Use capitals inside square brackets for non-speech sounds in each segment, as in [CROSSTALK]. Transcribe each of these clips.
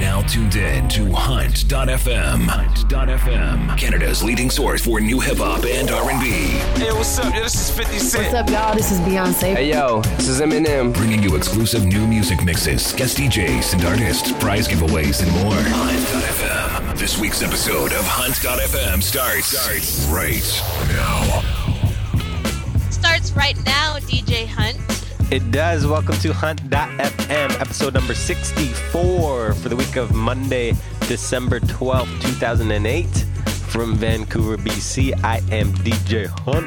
now tuned in to Hunt.fm. Hunt.fm, Canada's leading source for new hip hop and R&B. Hey, what's up? Yo, this is 50 Cent. What's up, y'all? This is Beyonce. Hey yo, this is Eminem. Bringing you exclusive new music mixes, guest DJs and artists, prize giveaways, and more. Hunt.fm. This week's episode of Hunt.fm starts, starts right now. Starts right now, DJ Hunt. It does. Welcome to Hunt.fm, episode number 64 for the week of Monday, December 12th, 2008. From Vancouver, BC, I am DJ Hunt.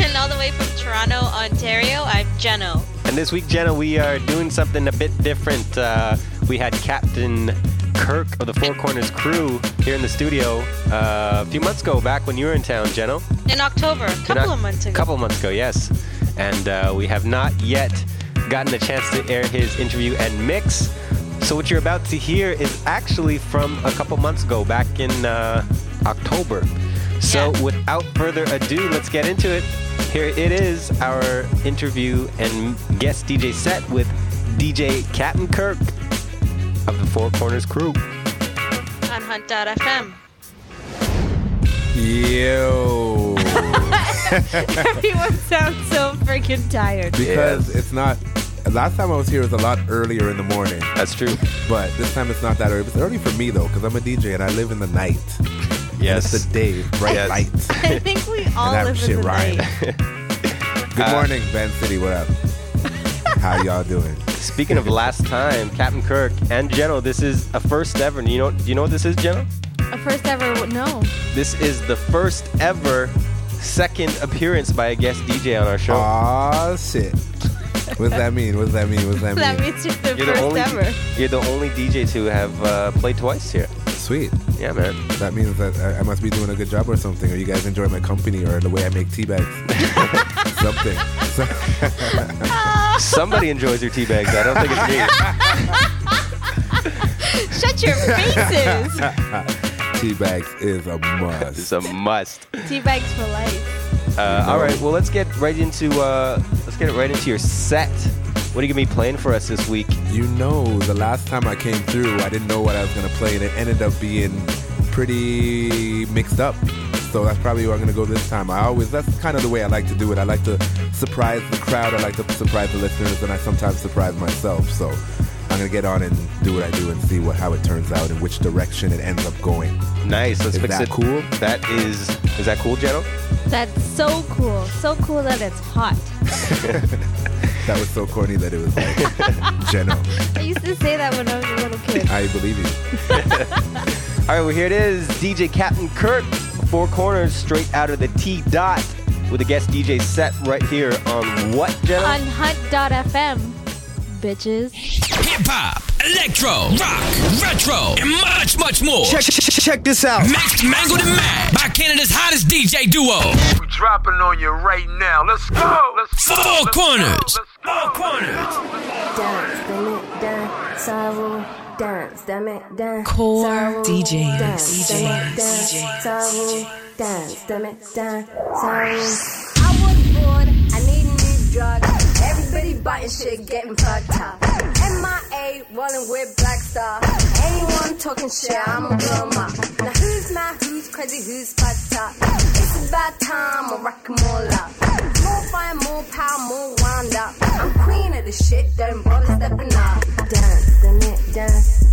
And all the way from Toronto, Ontario, I'm Jeno. And this week, Jenna, we are doing something a bit different. Uh, we had Captain Kirk of the Four Corners crew here in the studio uh, a few months ago, back when you were in town, Jeno. In October, a couple of months ago. A couple months ago, yes. And uh, we have not yet gotten a chance to air his interview and mix. So what you're about to hear is actually from a couple months ago, back in uh, October. So Yeah. without further ado, let's get into it. Here it is, our interview and guest DJ set with DJ Captain Kirk of the Four Corners crew. on Hunt.fm. Yo. [LAUGHS] Everyone sounds so freaking tired. because it's not. Last time I was here was a lot earlier in the morning, That's true. but this time it's not that early. It's early for me though, because I'm a DJ and I live in the night. And Yes. it's the day, bright Yes. lights, [LAUGHS] I think we all and that live shit in the rhyme. night. [LAUGHS] Good uh, morning, Van City. What up? How y'all doing? Speaking of last time, Captain Kirk and Jeno, this is a first ever. You know, do you know what this is, Jeno? A first ever no. This is the first ever second appearance by a guest DJ on our show. Aw, shit. What does that mean? What does that mean? What does that [LAUGHS] That mean? means you're the you're the first only ever. you're the only DJ to have uh, played twice here. Sweet. Yeah, man. That means that I I must be doing a good job or something, or you guys enjoy my company, or the way I make tea bags. [LAUGHS] something. So- [LAUGHS] Somebody enjoys your tea bags. I don't think it's me. Shut your faces. Tea bags is a must. It's a must. Tea bags for life. Uh, know. all right, well let's get right into uh, let's get right into your set. What are you gonna be playing for us this week? You know, the last time I came through, I didn't know what I was gonna play, and it ended up being pretty mixed up. So that's probably where I'm gonna go this time. I always that's kind of the way I like to do it. I like to surprise the crowd. I like to surprise the listeners, and I sometimes surprise myself. So I'm gonna get on and do what I do and see what how it turns out and which direction it ends up going. Nice. Let's Is fix that it. cool? That is. Is that cool, Jeno? That's so cool. So cool that it's hot. [LAUGHS] [LAUGHS] That was so corny that it was like [LAUGHS] Jeno. I used to say that when I was a little kid. I believe you. All right, well here it is, DJ Captain Kirk, four corners straight out of the T dot with a guest DJ set right here on what, Jenna? On hunt.fm, bitches. Hip hop, electro, rock, retro, and much, much more. Check, check, check this out. Mixed, mangled, and mad by Canada's hottest DJ duo. We dropping on you right now. Let's go. Let's go. Four Let's corners. Go. Let's go. Four corners. dance, damn it, dance, sorrow, dance, damn it, dance, Core DJs, dance, DJs, dance, DJs, sorrow, dance, damn it, dance, sorrow. I was bored, I need a new Everybody shit, getting fucked up. MIA, rolling with Black Star. Anyone talking shit, I'ma blow up. Now who's mad, who's crazy, who's fucked up? It's about time, I rock 'em all up. More fire, more power, more wound up. I'm queen of the shit, don't bother stepping up. Dance, damn it, dance.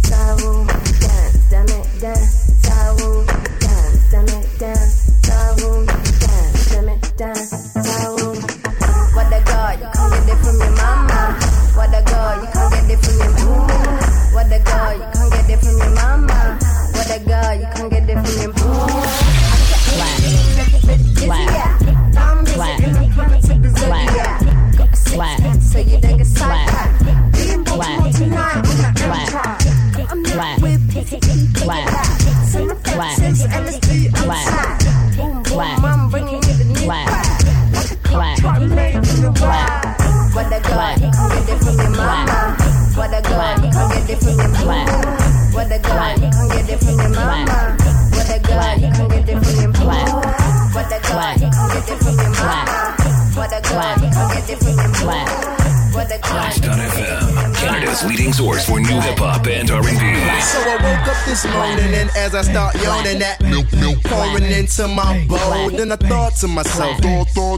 I thought to myself,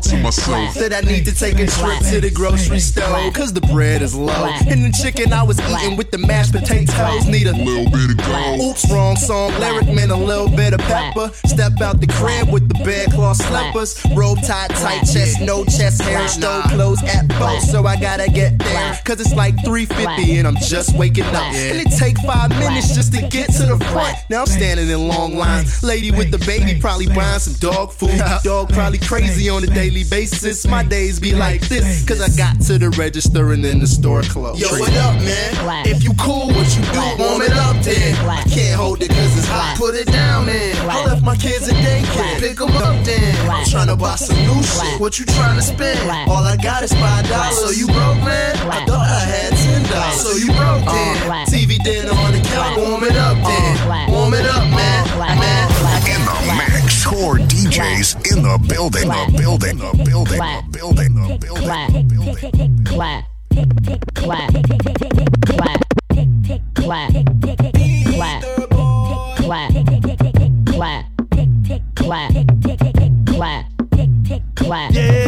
to myself, that I need to take a trip to the grocery store. Cause the bread is low. And the chicken I was eating with the mashed potatoes need a little bit of go. Oops, wrong song. Lyric meant a little bit of pepper. Step out the crib with the bed cloth slippers. Robe tied, tight chest, no chest hair. Stove clothes at both, so I gotta get there. Cause it's like 350 and I'm just waking up. And it take five minutes just to get to the front. Now I'm standing in long lines. Lady with the baby probably buying some dog food. Dog probably crazy on the daily basis. My days be like this. Cause I got to the register and then the store closed. Yo, what up, man? If you cool, what you do? Warm it up then. I can't hold it cause it's hot. Put it down, man. I left my kids at daycare. Pick them up then. I'm trying to buy some new shit. What you trying to spend? All I got is five dollars. So you broke, man? I thought I had ten dollars. So you broke then. TV dinner on the couch. Warm it up then. DJs in the building, the building, the building, the building, the building, the building. clap, clap, clap, clap, clap, clap, clap, clap, clap, clap, clap.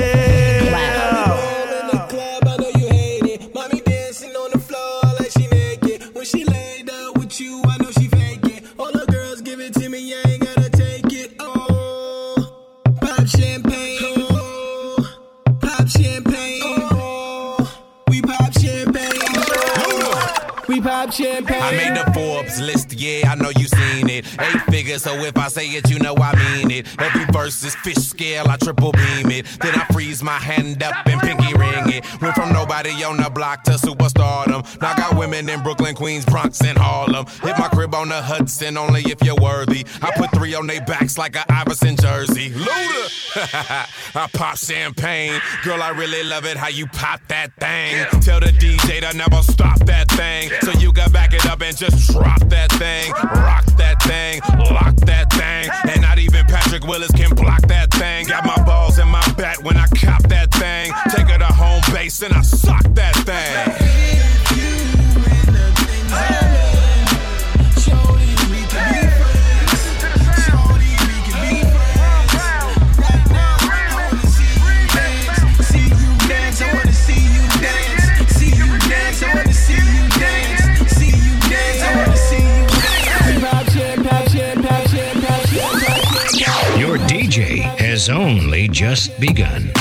I know you seen it. So if I say it, you know I mean it. Every verse is fish scale, I triple beam it. Then I freeze my hand up and pinky ring it. Went from nobody on the block to superstardom. Now I got women in Brooklyn, Queens, Bronx, and Harlem. Hit my crib on the Hudson, only if you're worthy. I put three on their backs like an Iverson jersey. Luda! [LAUGHS] I pop champagne. Girl, I really love it how you pop that thing. Tell the DJ to never stop that thing. So you can back it up and just drop that thing. Rock that thing. Lock that thing. And not even Patrick Willis can block that thing. Got my balls in my bat when I cop that thing. Take her to home base and I sock that thing. Has only just begun.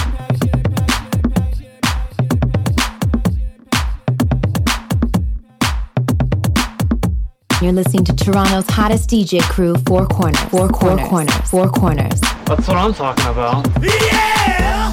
You're listening to Toronto's hottest DJ crew, Four Corners. Four Corners. Four Corners. Four Corners. That's what I'm talking about. Pop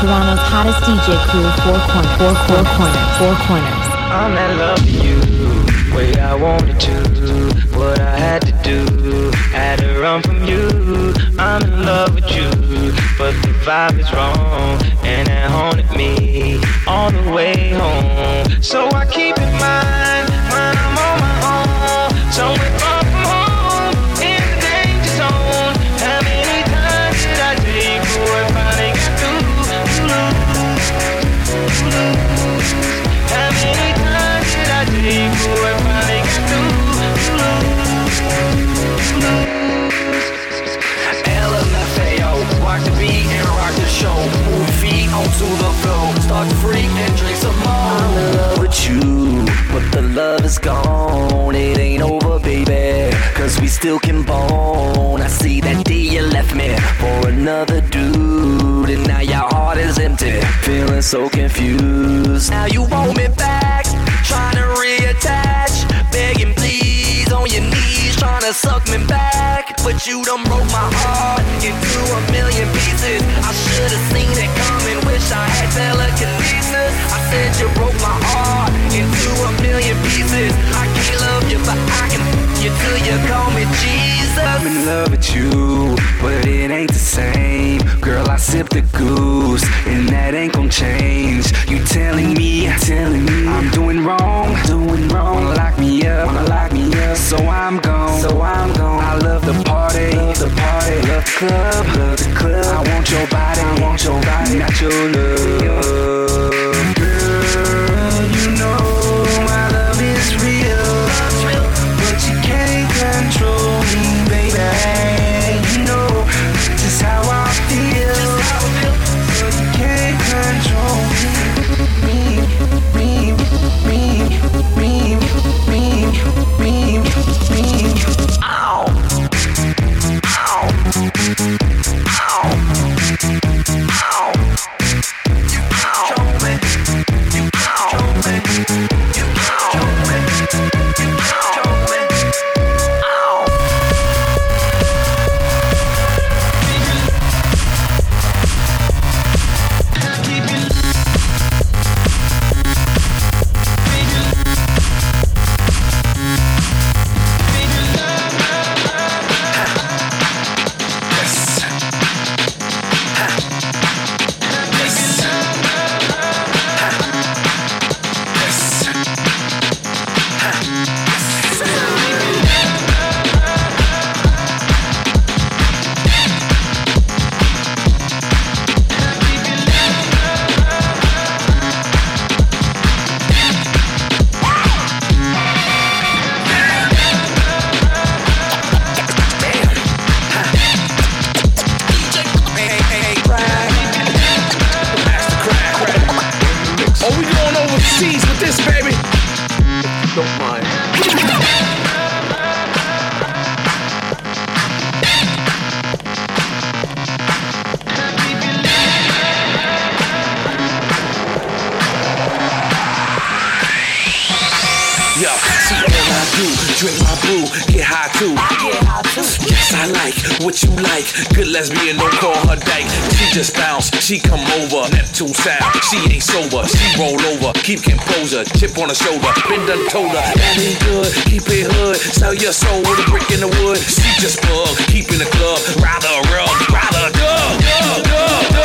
Toronto's hottest DJ crew, Four Corners. Four, four Corners. Four Corners. I'm in love with you, way I wanted to, what I had to do, had to run from you. I'm in love with you, but the vibe is wrong, and it haunted me all the way home. So I keep in mind still can bone. I see that day you left me for another dude, and now your heart is empty, feeling so confused. Now you want me back, trying to reattach, begging please on your knees, trying to suck me back. But you done broke my heart into a million pieces. I should have seen it coming, wish I had telekinesis. I said you broke my heart into a million pieces. I can't love you, but I can you till you call me Jesus. I'm in love with you, but it ain't the same. Girl, I sip the goose, and that ain't gon' change. You telling me, telling me I'm doing wrong, doing wrong. Lock me up, get high too. Yes, I like what you like. Good lesbian, don't call her dyke. She just bounce, she come over. Neptune sound, she ain't sober. She roll over, keep composure. Chip on her shoulder, been done told her. That ain't good, keep it hood. Sell your soul with a brick in the wood. She just bug, keep in the club. Rather rug, rather dug. Dug, dug, dug,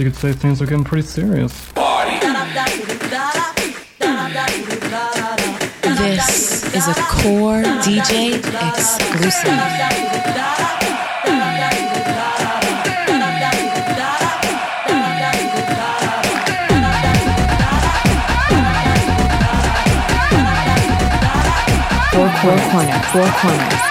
you could say things are getting pretty serious. This is a core DJ exclusive. Four corners, four corners.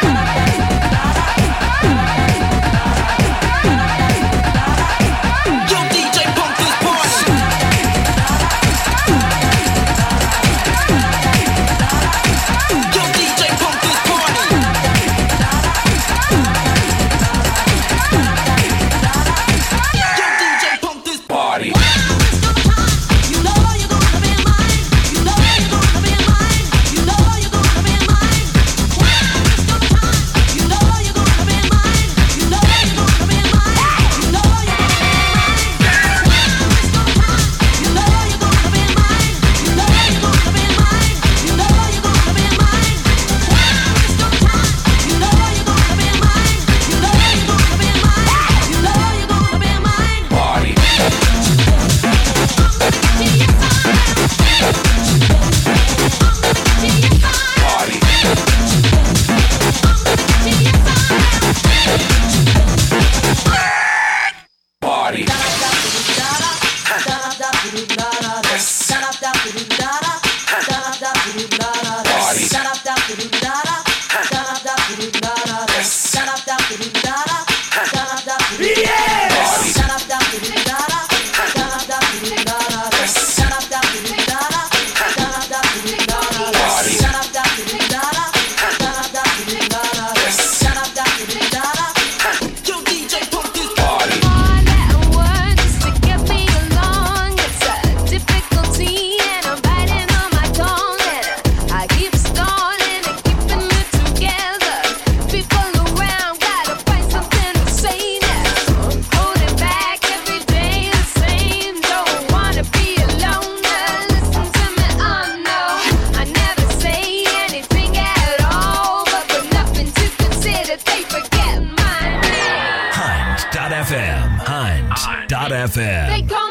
They call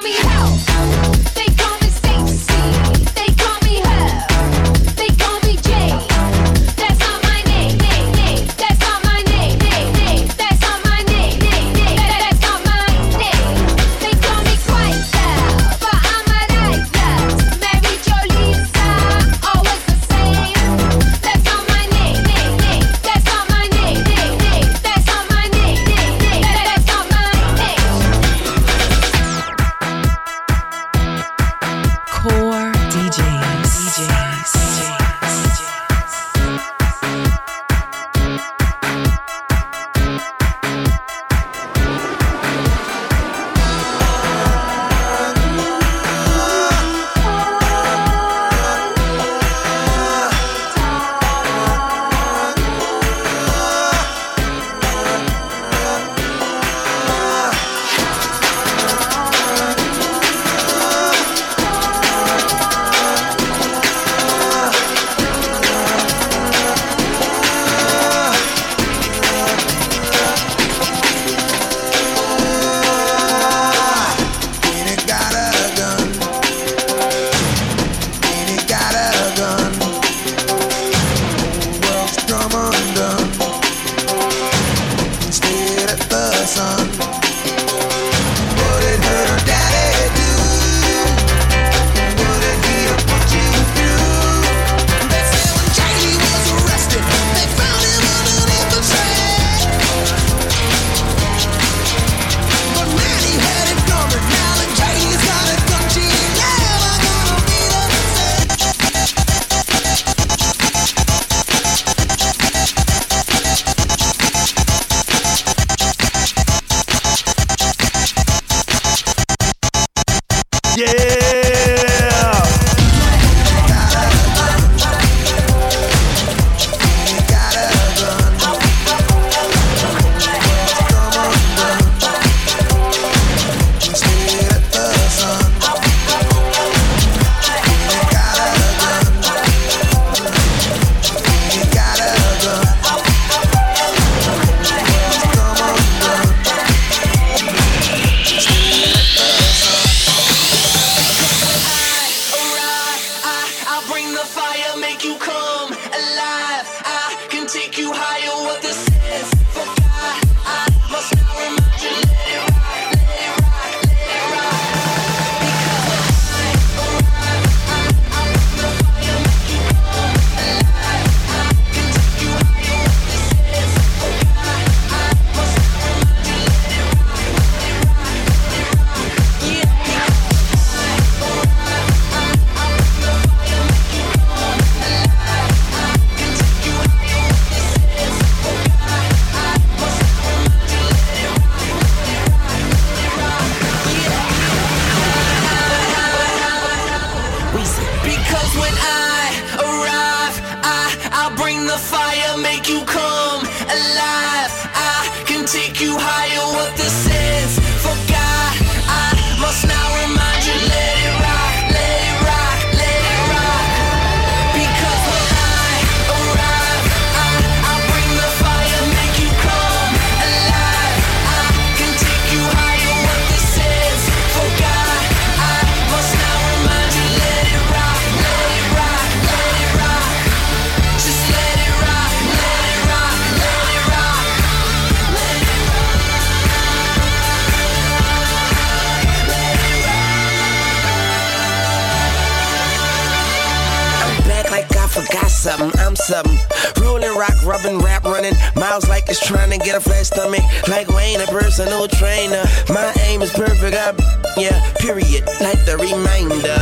I'm something. Rolling rock, rubbing, rap running. Miles like it's trying to get a flat stomach. Like Wayne, a personal trainer. My aim is perfect. I, yeah, period. Like the reminder.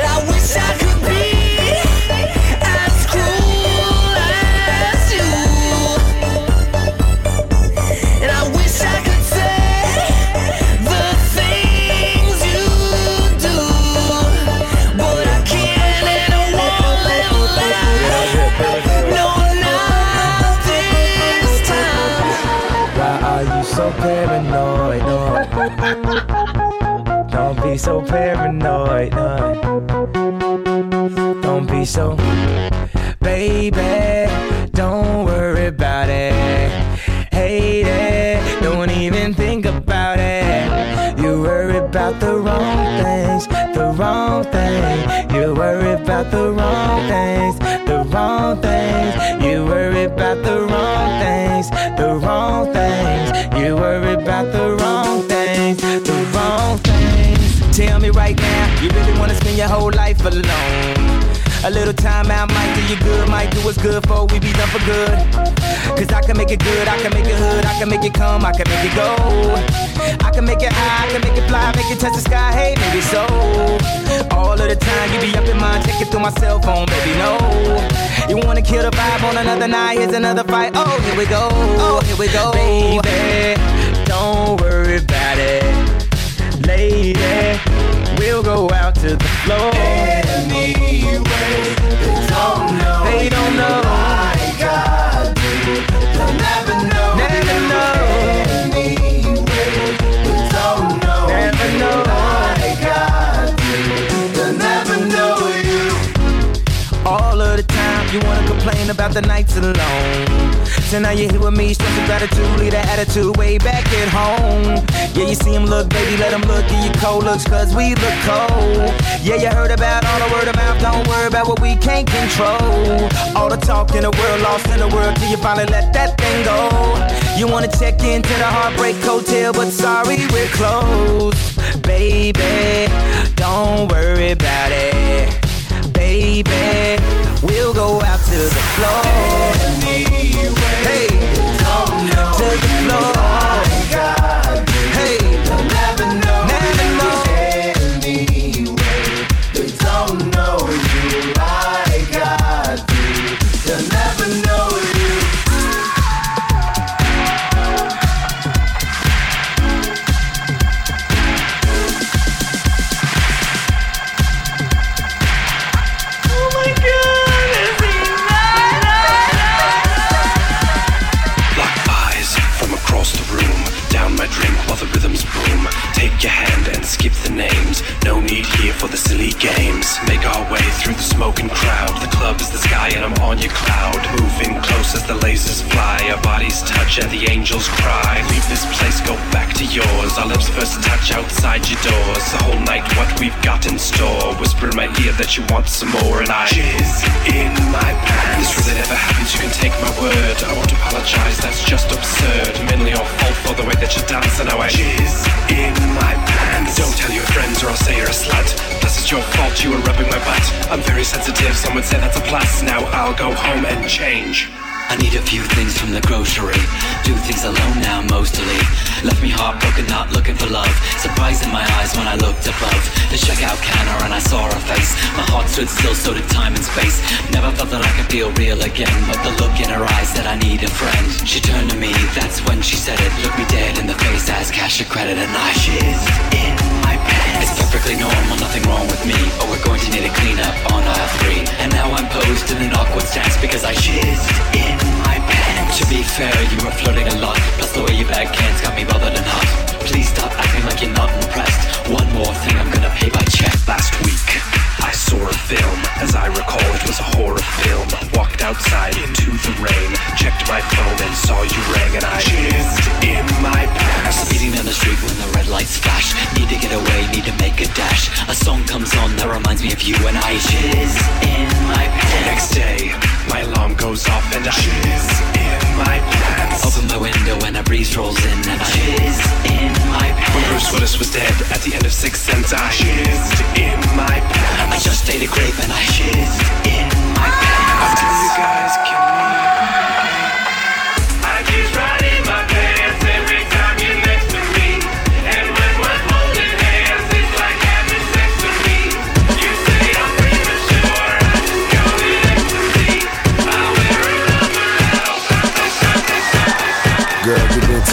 I wish I could be paranoid. No. Don't be so, baby. Don't worry about it. Hate it. Don't even think about it. You worry about the wrong things, the wrong thing. You worry about the Tell me right now, you really wanna spend your whole life alone? A little time out might do you good, might do what's good for we be done for good. Cause I can make it good, I can make it hood, I can make it come, I can make it go. I can make it high, I can make it fly, make it touch the sky, hey, maybe so. All of the time you be up in my mind, checking through my cell phone, baby, no. You wanna kill the vibe on another night, here's another fight. Oh, here we go, oh, here we go. Baby, don't worry about it. Lady, we'll go out to the floor. Anyway, they don't know. They don't know. I do. They'll never know. Never know. Anyway, they don't know. Never know. Do. They'll never know you. All of the time, you wanna complain about the nights alone. So now you're here with me, stress of gratitude, leave that attitude way back at home. Yeah, you see him look, baby, let him look, give you cold looks, cause we look cold. Yeah, you heard about all the word mouth, don't worry about what we can't control. All the talk in the world, lost in the world, till you finally let that thing go. You wanna check into the Heartbreak Hotel, but sorry, we're closed. Baby, don't worry about it. Baby, we'll go out to the floor. Hey, and I'm on your cloud. Moving close as the lasers fly. Our bodies touch and the angels cry. Leave this place, go back to yours. Our lips first touch outside your doors. The whole night, what we've got in store. Whisper in my ear that you want some more, and I jizz in my pants. This really never happens, you can take my word. I won't apologize, that's just absurd. Mainly your fault for the way that you dance, and I jizz in my pants. Don't tell your friends or I'll say you're a slut. This is your fault you were rubbing my butt. I'm very sensitive, some would say that's a plus. Now I'll go home and change. I need a few things from the grocery. Do things alone now, mostly. Left me heartbroken, not looking for love. Surprise in my eyes when I looked above the checkout counter and I saw her face. My heart stood still, so did time and space. Never thought that I could feel real again, but the look in her eyes said I need a friend. She turned to me, that's when she said it. Looked me dead in the face, asked cash or credit, and I shizzed in my pants. It's perfectly normal, nothing wrong with me, but we're going to need a cleanup on aisle three. And now I'm posed in an awkward stance because I shizzed in my pants. To be fair, you were flirting a lot. Plus the way you bag cans got me bothered and hot. Please stop acting like you're not impressed. One more thing, I'm gonna pay by check. Last week, I saw a film. As I recall, it was a horror film. Outside into the rain, checked my phone and saw you rang, and I jizzed in my pants. Speeding down the street when the red lights flash. Need to get away, need to make a dash. A song comes on that reminds me of you, and I jizz in my The pants. next day, my alarm goes off and I jizz in my pants. Open my window and a breeze rolls in, and I jizz in my pants. When Bruce. Willis was dead at the end of Six Sense, I jizzed in my pants. I just ate a grape and I jizzed in my pants. You guys kill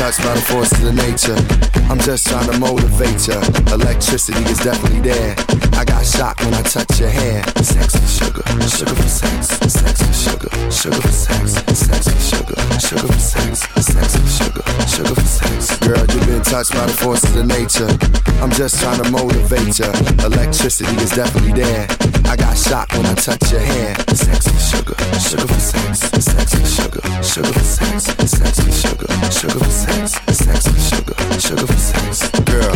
touched by the force of the nature. I'm just trying to motivate ya. Electricity is definitely there. I got shocked when I touch your hair. Sex for sugar, sugar for sex, sex for sugar, sugar for sex, sex for sugar, sugar for sex, sex for sugar, sugar for sex. Girl, you've been touched by the force of the nature. I'm just trying to motivate ya. Electricity is definitely there. I got shocked when I touch your hair. Sex for sugar, sugar for sex, sex for sugar, sugar for sex, sex for sugar, sugar for sex, sex for sugar, sugar for sex. Girl,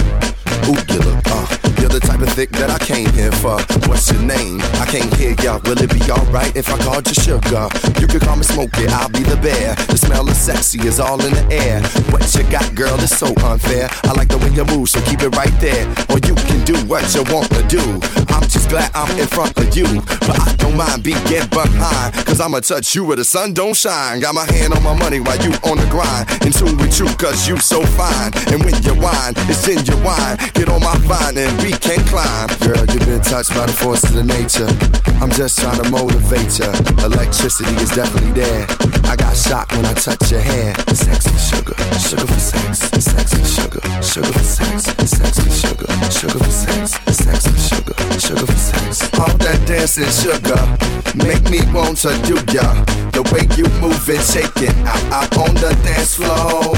ooh, you look, uh, you're the type of thick that I came here for. What's your name? I can't hear ya. Will it be alright if I called you sugar? You can call me Smokey, I'll be the bear. The smell of sexy is all in the air. What you got, girl, is so unfair. I like the way you move, so keep it right there. Or you can do what you want to do. I'm just glad I'm in front of you. But I don't mind being behind. Cause I'ma touch you where the sun don't shine. Got my hand on my money while you on the grind. In tune with you, cause you so fine. And when you whine, it's in your wine. Get on my vine and we can climb. Girl, you've been touched by the force of the nature. I'm just trying to motivate ya. Electricity is definitely there. I got shocked when I touch your hair. Sex for sugar, sugar for sex, sex for sugar, sugar for sex, sex for sugar, sugar for sex, sex for sugar, sugar for sex. All that dancing sugar make me want to do ya. The way you move and shake it out, out on the dance floor.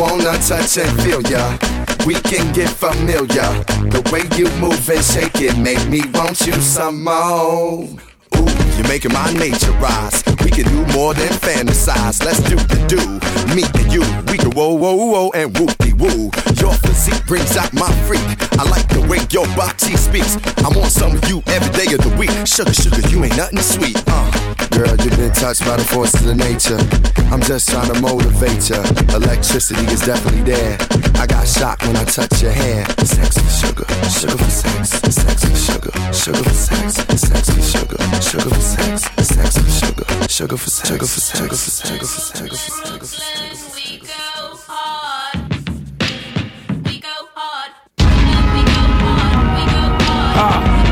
Wanna touch and feel ya. We can get familiar. The way you move and shake it make me want you some more. You're making my nature rise. We can do more than fantasize. Let's do the do. Me and you, we can whoa, whoa, whoa, and whoopty woo. Your physique brings out my freak. I like the way your body speaks. I want some of you every day of the week. Sugar, sugar, you ain't nothing sweet. Uh. Girl, you've been touched by the force of nature. I'm just trying to motivate you. Electricity is definitely there. I got shocked when I touched your hair. Sex for sugar, sugar for sex, sex for sugar, sugar for sex, sex for sugar, sugar for sex, sex for sugar, sugar for sex, sugar for sex, sugar for sex, sugar for sex, sugar for sex, sugar for sex. This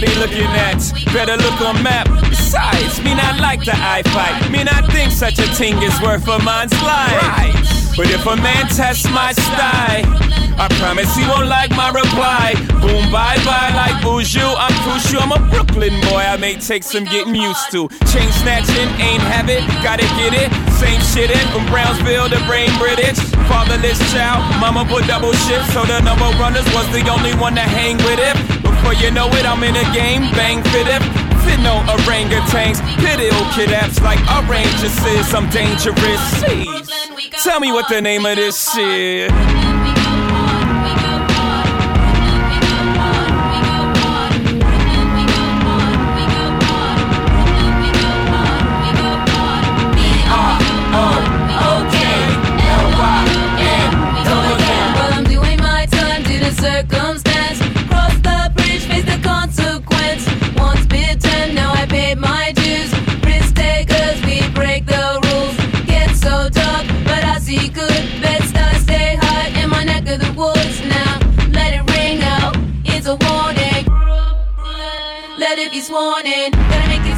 what he looking at. Better look on map. Besides, me not like the eye fight. Me not think such a thing is worth a man's life. But if a man tests my style, I promise he won't like my reply. Boom, bye bye, like Buju. I'm crucial. I'm a Brooklyn boy. I may take some getting used to. Chain snatching, ain't have it, gotta get it. Same shit in from Brownsville to Brain British. Fatherless child, mama put double shift, so the number runners was the only one to hang with it. Before you know it, I'm in a game, bang fit it. Fit no orangutans, pit ill kid apps like arrangers is. I'm dangerous. Jeez. Tell me what the name of this shit. warning. Gonna make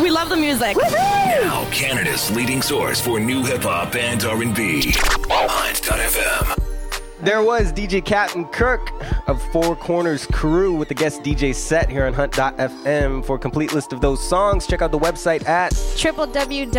We love the music. Now Canada's leading source for new hip hop and R&B. Hunt.fm. There was DJ Kap'n Kirk of Four Corners Crew with the guest DJ set here on Hunt.fm. For a complete list of those songs, check out the website at www.hunt.fm.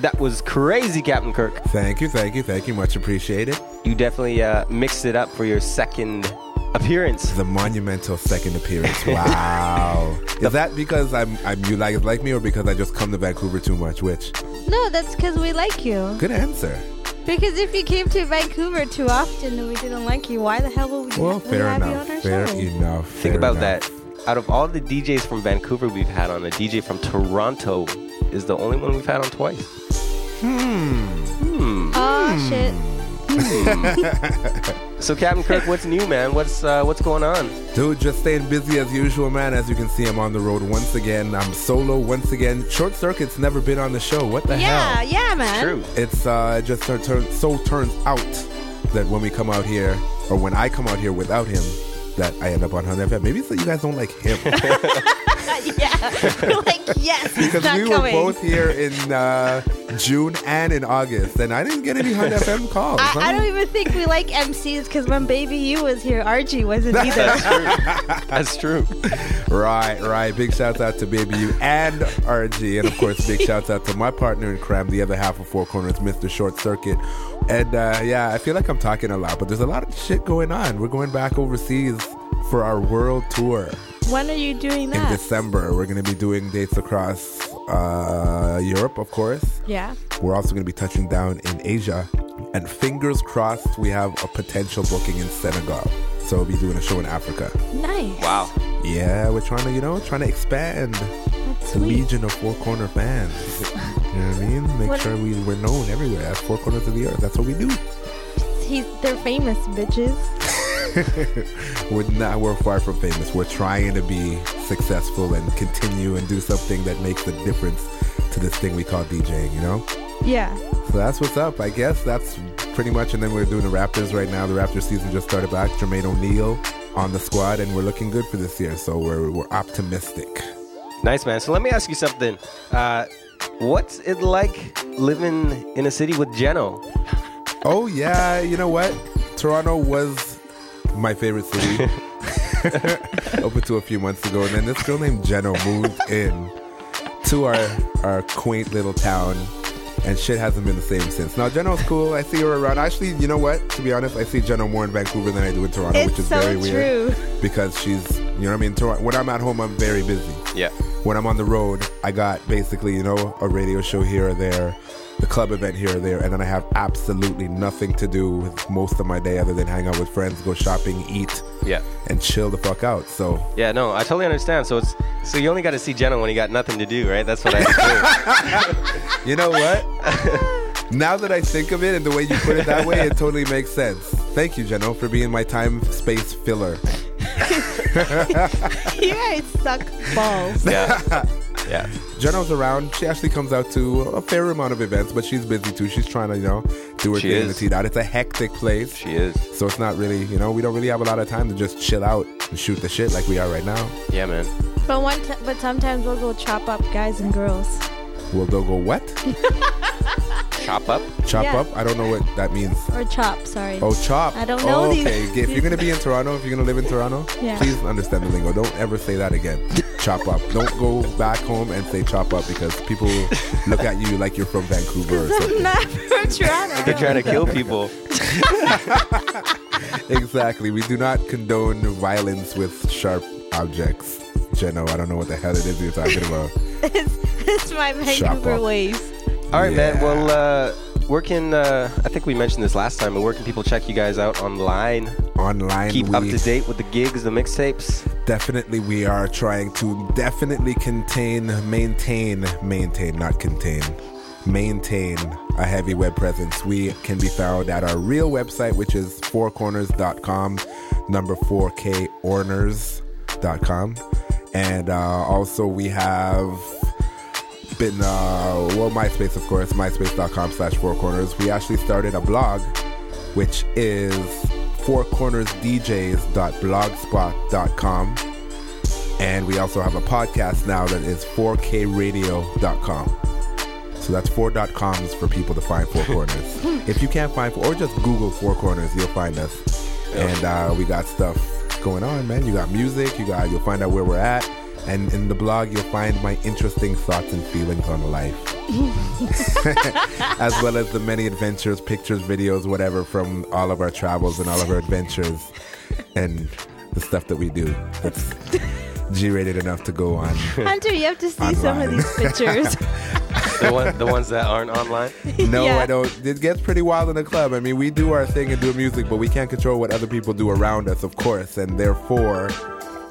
That was crazy, Kap'n Kirk. Thank you, thank you, thank you. Much appreciated. You definitely uh, mixed it up for your second appearance. The monumental second appearance. [LAUGHS] Wow. Is that because I'm I'm you like like me or because I just come to Vancouver too much? Which? No, that's because we like you. Good answer. Because if you came to Vancouver too often and we didn't like you, why the hell would we, Well, would fair have you enough. on our Fair show? enough. Think about enough. that. Out of all the DJs from Vancouver we've had on, the DJ from Toronto is the only one we've had on twice. Hmm. Hmm. Oh shit. So, Kap'n Kirk, [LAUGHS] what's new, man? What's uh, what's going on? Dude, just staying busy as usual, man. As you can see, I'm on the road once again. I'm solo once again. Short Circuit's never been on the show. What the Yeah, hell? yeah, yeah, man. True. It's uh, it just turn, turn, so turns out that when we come out here, or when I come out here without him, that I end up on Hunt FM. Maybe it's that you guys don't like him. [LAUGHS] [LAUGHS] [LAUGHS] yeah. We're like, yes, he's because not we coming. were both here in uh, June and in August, and I didn't get any Hunt FM [LAUGHS] calls. I, huh? I don't even think we like MCs because when Baby U was here, Archie wasn't either. That's true. [LAUGHS] That's true. Right, right. Big shout out to Baby U and RG. And of course, big shout out to my partner in crime, the other half of Four Corners, Mr. Short Circuit. And uh, yeah, I feel like I'm talking a lot, but there's a lot of shit going on. We're going back overseas for our world tour when are you doing that? in? December. We're going to be doing dates across uh, Europe, of course. Yeah. We're also going to be touching down in Asia. And fingers crossed, we have a potential booking in Senegal. So we'll be doing a show in Africa. Nice. Wow. Yeah, we're trying to, you know, trying to expand the sweet. legion of Four Corner fans. you know what I mean? Make What- sure we, we're known everywhere as Four Corners of the Earth. That's what we do. He's, they're famous, bitches. [LAUGHS] we're not, we're far from famous. We're trying to be successful and continue and do something that makes a difference to this thing we call DJing, you know? Yeah. So that's what's up. I guess that's pretty much. And then we're doing the Raptors right now. The Raptors season just started back. Jermaine O'Neal on the squad, and we're looking good for this year. So we're, we're optimistic. Nice, man. So let me ask you something. Uh, what's it like living in a city with Jeno? Oh yeah, you know what? Toronto was my favorite city [LAUGHS] [LAUGHS] up until a few months ago, and then this girl named Jenna moved in to our our quaint little town, and shit hasn't been the same since. Now Jeno's cool. I see her around. Actually, you know what? To be honest, I see Jenna more in Vancouver than I do in Toronto, It's which is so very weird because she's you know what I mean. Tor- when I'm at home, I'm very busy. Yeah. When I'm on the road, I got basically you know a radio show here or there. The club event here or there, and then I have absolutely nothing to do with most of my day other than hang out with friends, go shopping, eat, Yeah. and chill the fuck out. So Yeah, no, I totally understand. So it's so you only got to see Jeno when you got nothing to do, right? That's what I do. [LAUGHS] You know what? [LAUGHS] now that I think of it and the way you put it that way, it totally makes sense. Thank you, Jeno, for being my time space filler. [LAUGHS] you guys suck balls. Yeah. [LAUGHS] yeah. Jeno's around. She actually comes out to a fair amount of events, but she's busy too. She's trying to, you know, do her She thing in the is. T dot. It's a hectic place. She is. So it's not really, you know, we don't really have a lot of time to just chill out and shoot the shit like we are right now. Yeah, man. But one, t- but sometimes we'll go chop up guys and girls. We'll they'll go what? [LAUGHS] Chop up? Chop Yeah. up? I don't know what that means. Or chop, sorry. Oh, chop. I don't know oh, these- Okay, if you're gonna be in [LAUGHS] Toronto, if you're gonna live in Toronto, Yeah. please understand the lingo. Don't ever say that again. chop up. Don't go back home and say chop up because people [LAUGHS] look at you like you're from Vancouver or something. I'm [LAUGHS] not from Toronto. They're trying to kill people. exactly. We do not condone violence with sharp objects. Jeno, I don't know what the hell it is you're talking about. it's, it's my Chop Vancouver ways. All right, man. Well, uh, where can uh, I think we mentioned this last time, but where can people check you guys out online? Online, Keep up to date with the gigs, the mixtapes. Definitely, we are trying to definitely contain, maintain, maintain, not contain, maintain a heavy web presence. We can be found at our real website, which is fourcorners.com, number 4K orners.com. And uh, also, we have been, uh, well, MySpace, of course, myspace.com slash four corners. We actually started a blog, which is fourcornersdjs.blogspot.com. And we also have a podcast now that is 4kradio.com. So that's four dot coms for people to find Four Corners. [LAUGHS] if you can't find, or just Google Four Corners, you'll find us. And uh, we got stuff going on, man. You got music. You got. You'll find out where we're at. And in the blog, you'll find my interesting thoughts and feelings on life, [LAUGHS] as well as the many adventures, pictures, videos, whatever from all of our travels and all of our adventures, and the stuff that we do. That's [LAUGHS] G-rated enough to go on. Hunter, you have to see some of these pictures. [LAUGHS] the, one, the ones that aren't online? No, Yeah. I don't. It gets pretty wild in the club. I mean, we do our thing and do music, but we can't control what other people do around us, of course. And therefore,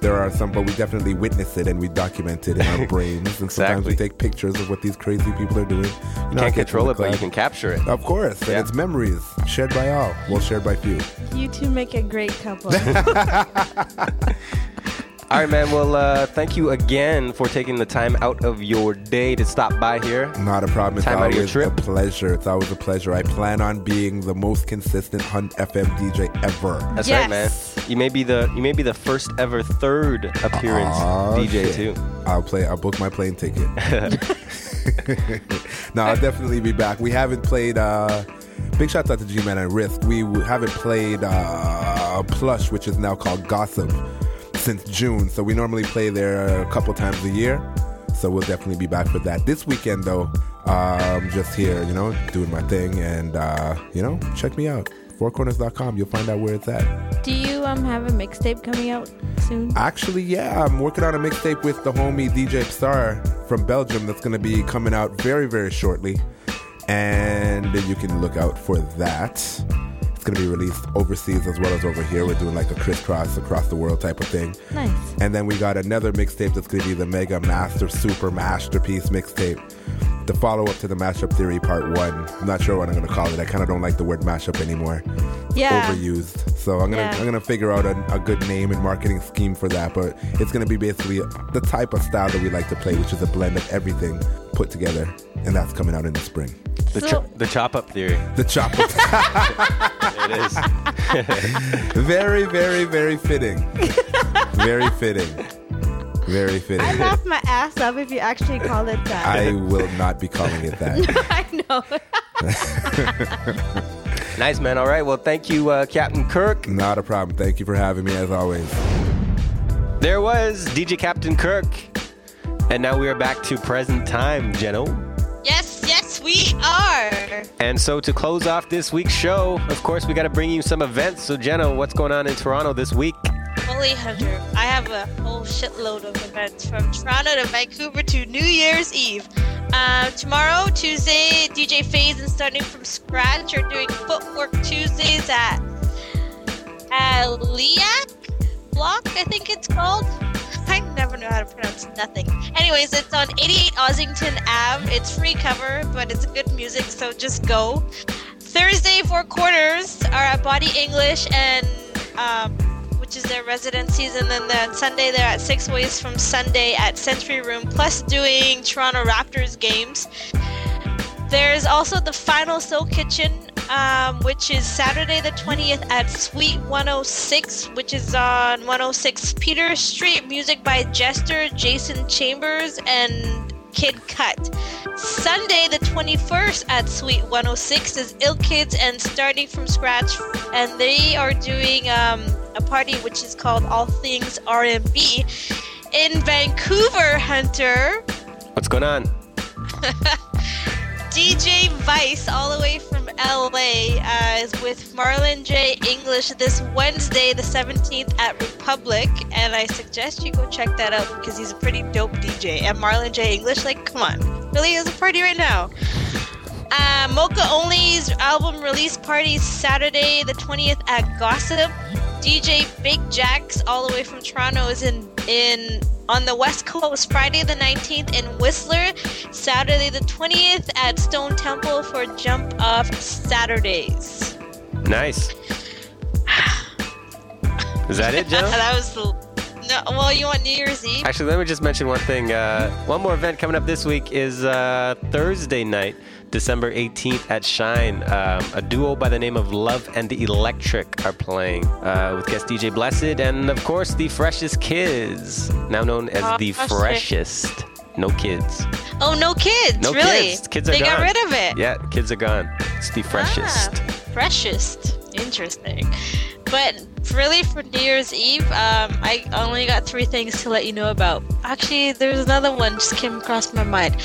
there are some, but we definitely witness it and we document it in our [LAUGHS] brains. And sometimes we take pictures of what these crazy people are doing. You You can't control it, but you can capture it. Of course, and it's memories shared by all. Well, shared by few. you two make a great couple. [LAUGHS] All right, man. Well, uh, thank you again for taking the time out of your day to stop by here. Not a problem. It's Time out of your always trip. a pleasure. It's always a pleasure. I plan on being the most consistent Hunt FM DJ ever. That's right, man. You may be the you may be the first ever third appearance Aw, DJ shit. too. I'll play. I'll book my plane ticket. [LAUGHS] [LAUGHS] no, I'll definitely be back. We haven't played. uh Big shout out to G Man and Risk. We haven't played uh Plush, which is now called Gossip, since June. So we normally play there a couple times a year. So we'll definitely be back for that this weekend, though. Um, just here, you know, doing my thing, and uh, you know, check me out. Fourcorners.com. You'll find out where it's at. Do you um have a mixtape coming out soon? Actually, yeah, I'm working on a mixtape with the homie DJ Star from Belgium that's going to be coming out very, very shortly. And you can look out for that. It's going to be released overseas as well as over here. We're doing like a crisscross across the world type of thing. Nice. And then we got another mixtape that's going to be the Mega Master Super Masterpiece mixtape. The follow up to the Mashup Theory Part 1. I'm not sure what I'm going to call it. I kind of don't like the word mashup anymore. Yeah. Overused. So I'm going to Yeah. I'm going to figure out a, a good name and marketing scheme for that, but it's going to be basically the type of style that we like to play, which is a blend of everything put together, and that's coming out in the spring. The cho- the chop up theory. The chop up. [LAUGHS] it is. [LAUGHS] very, very, very fitting. Very fitting. Very fitting. [LAUGHS] I laugh my ass off if you actually call it that. I will not be calling it that. [LAUGHS] I know. [LAUGHS] Nice, man. All right. Well, thank you, uh, Kap'n Kirk. Not a problem. Thank you for having me as always. There was DJ Kap'n Kirk. And now we are back to present time, Jeno. Yes, yes, we are. And so to close off this week's show, of course, we got to bring you some events. So, Jeno, what's going on in Toronto this week? Holy Hunter, I have a whole shitload of events from Toronto to Vancouver to New Year's Eve. Um, tomorrow, Tuesday, DJ Phase and starting from scratch are doing Footwork Tuesdays at Aliac Block, I think it's called. [LAUGHS] I never know how to pronounce nothing. Anyways, it's on 88 Ossington Ave. It's free cover, but it's good music, so just go. Thursday, Four Corners are at Body English and um, which is their residencies, and then the Sunday they're at Six Ways from Sunday at Century Room, plus doing Toronto Raptors games. There's also the final Soul Kitchen, um, which is Saturday the 20th at Suite 106, which is on 106 Peter Street. Music by Jester, Jason Chambers, and Kid Cut. Sunday the 21st at Suite 106 is Ill Kids and Starting from Scratch, and they are doing um, a party which is called All Things R&B in Vancouver, Hunter. What's going on? [LAUGHS] DJ Vice, all the way from LA, uh, is with Marlon J. English this Wednesday, the 17th at Republic. And I suggest you go check that out because he's a pretty dope DJ. And Marlon J. English, like, come on. Really is a party right now. Uh, Mocha Only's album release party Saturday, the 20th at Gossip. DJ Big Jacks, all the way from Toronto, is in in on the West Coast Friday the 19th in Whistler, Saturday the 20th at Stone Temple for Jump Off Saturdays. Nice. Is that it, Jenna? [LAUGHS] that was the No, well, you want New Year's Eve? Actually, let me just mention one thing. Uh, one more event coming up this week is uh, Thursday night, December 18th at Shine. Um, a duo by the name of Love and the Electric are playing uh, with guest DJ Blessed and, of course, the Freshest Kids, now known as Oh, the. Freshest. No kids. Oh, no kids. No really? kids. Kids are they gone. got rid of it. Yeah, kids are gone. It's the freshest. Ah, freshest. Interesting. But really, for New Year's Eve, um, I only got three things to let you know about. Actually, there's another one just came across my mind.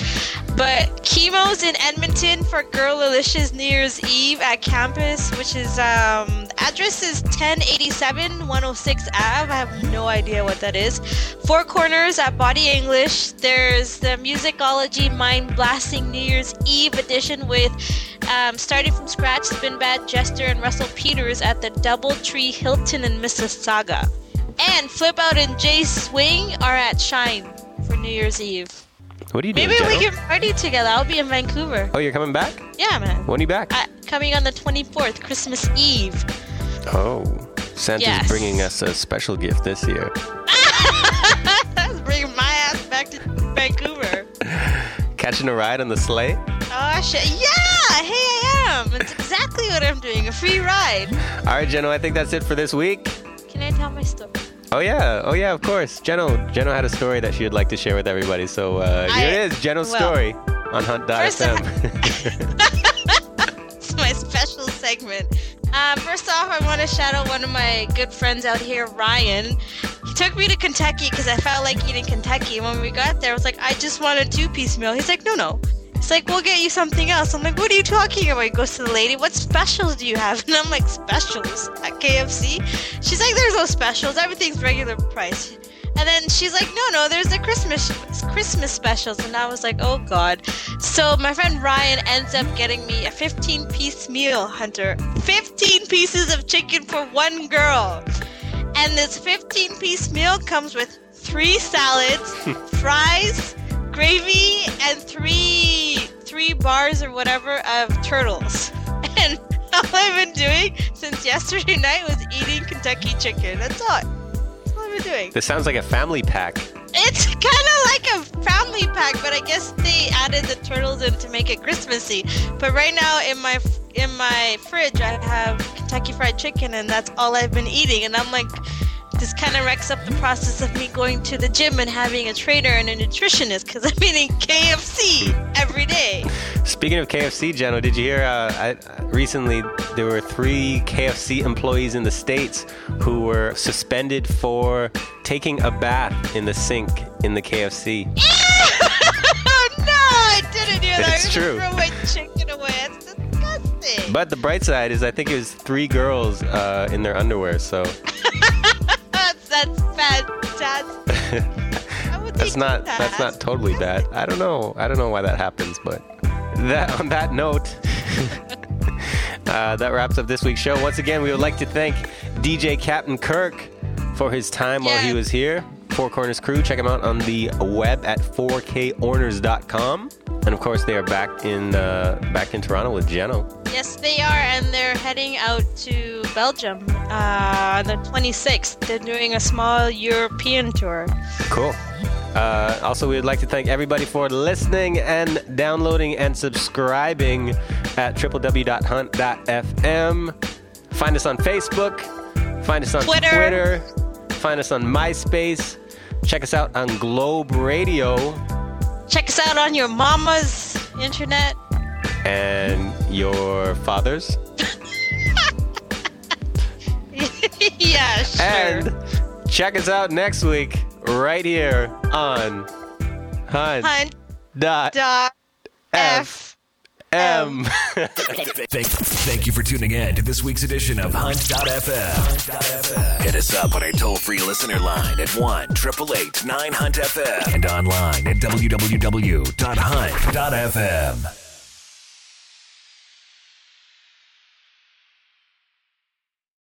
But Chemo's in Edmonton for Girl Alicia's New Year's Eve at campus, which is um, address is 1087 106 Ave. I have no idea what that is. 4Korners at Body English. There's the Musicology Mind Blasting New Year's Eve edition with um, starting from scratch, Spinbad, Jester, and Russell Peters at the Doubletree Hilton in Mississauga. And Flip Out and Jay Swing are at Shine for New Year's Eve. What are you doing, Maybe we can party together. I'll be in Vancouver. Oh, you're coming back? Yeah, man. When are you back? Uh, coming on the 24th, Christmas Eve. Oh, Santa's Yes. bringing us a special gift this year. [LAUGHS] Bringing my ass back to Vancouver. [LAUGHS] Catching a ride on the sleigh? Oh shit! Yeah, hey, I am. It's exactly what I'm doing—a free ride. All right, Jeno, I think that's it for this week. Can I tell my story? Oh yeah, oh yeah, of course. Jeno, Jeno had a story that she would like to share with everybody. So uh, here it is, Jeno's well, story on Hunt.fm. [LAUGHS] It's my special segment. Uh, first off, I want to shout out one of my good friends out here, Ryan. He took me to Kentucky because I felt like eating Kentucky. When we got there, I was like, I just want a two-piece meal. He's like, No, no. He's like, We'll get you something else. I'm like, What are you talking about? He goes to the lady, What specials do you have? [LAUGHS] And I'm like, Specials at KFC. She's like, There's no specials. Everything's regular price. And then she's like, no, no, there's the Christmas Christmas specials. And I was like, oh god. So my friend Ryan ends up getting me a 15 piece meal, Hunter. 15 pieces of chicken for one girl. And this 15 piece meal comes with three salads, [LAUGHS] fries, gravy, and three three bars or whatever of turtles. [LAUGHS] And all I've been doing since yesterday [LAUGHS] night was eating Kentucky chicken. That's all. That's all I've been doing. this sounds like a family pack. It's [LAUGHS] kind of like a family pack, but I guess they added the turtles in to make it Christmassy. But right now in my in my fridge, I have Kentucky Fried Chicken, and that's all I've been eating. And I'm like, this kind of wrecks up the process of me going to the gym and having a trainer and a nutritionist because I'm eating KFC every day. Speaking of KFC, Jeno, did you hear? Uh, I, recently, there were three KFC employees in the states who were suspended for taking a bath in the sink in the KFC. [LAUGHS] no, I didn't do that. It's true. throw my chicken away. That's disgusting. But the bright side is, I think it was three girls uh, in their underwear. So that's that's fantastic. [LAUGHS] that's not that's not totally bad. I don't know. I don't know why that happens, but that on that note. [LAUGHS] Uh, that wraps up this week's show. Once again, we would like to thank DJ Kap'n Kirk for his time while he was here. 4Korners Crew, check them out on the web at 4korners.com. And of course, they are back in uh, back in Toronto with Jeno. Yes, they are, and they're heading out to Belgium uh, on the 26th. They're doing a small European tour. Cool. Uh, also, we would like to thank everybody for listening and downloading and subscribing at www.hunt.fm. Find us on Facebook. Find us on Twitter. Twitter. Find us on MySpace. Check us out on Globe Radio Check us out on your mama's internet. and your father's. [LAUGHS] yeah, sure. And check us out next week right here on Hunt. Hunt Dot. dot F. M. [LAUGHS] Thank, thank you for tuning in to this week's edition of Hunt.fm. Hit us up on our toll free listener line at 1 888 9 Hunt FM and online at www.hunt.fm.